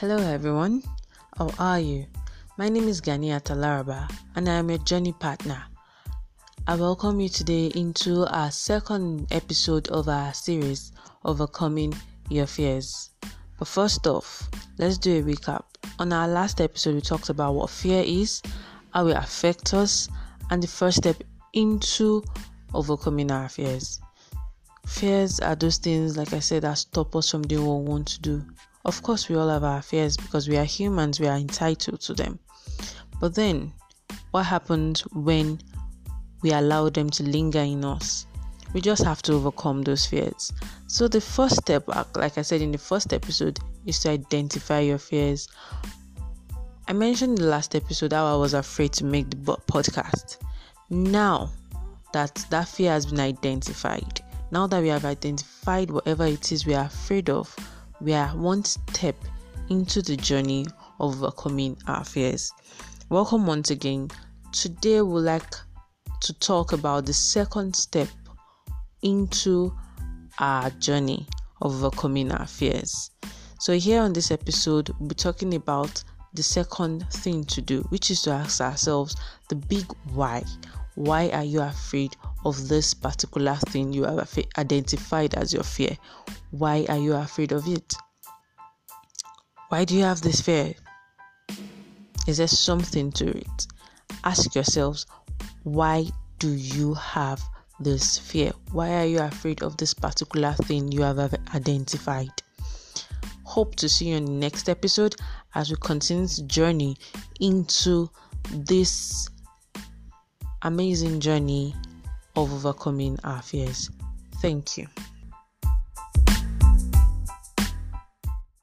Hello, everyone. How are you? My name is Gania Talaraba, and I am your journey partner. I welcome you today into our second episode of our series, Overcoming Your Fears. But first off, let's do a recap. On our last episode, we talked about what fear is, how it affects us, and the first step into overcoming our fears. Fears are those things, like I said, that stop us from doing what we want to do. Of course, we all have our fears because we are humans, we are entitled to them. But then, what happens when we allow them to linger in us? We just have to overcome those fears. So, the first step, uh, like I said in the first episode, is to identify your fears. I mentioned in the last episode how I was afraid to make the podcast. Now that that fear has been identified, now that we have identified whatever it is we are afraid of, we are one step into the journey of overcoming our fears. Welcome once again. Today, we'd like to talk about the second step into our journey of overcoming our fears. So, here on this episode, we'll be talking about the second thing to do, which is to ask ourselves the big why. Why are you afraid of this particular thing you have identified as your fear? Why are you afraid of it? Why do you have this fear? Is there something to it? Ask yourselves, why do you have this fear? Why are you afraid of this particular thing you have identified? Hope to see you in the next episode as we continue this journey into this amazing journey of overcoming our fears. Thank you.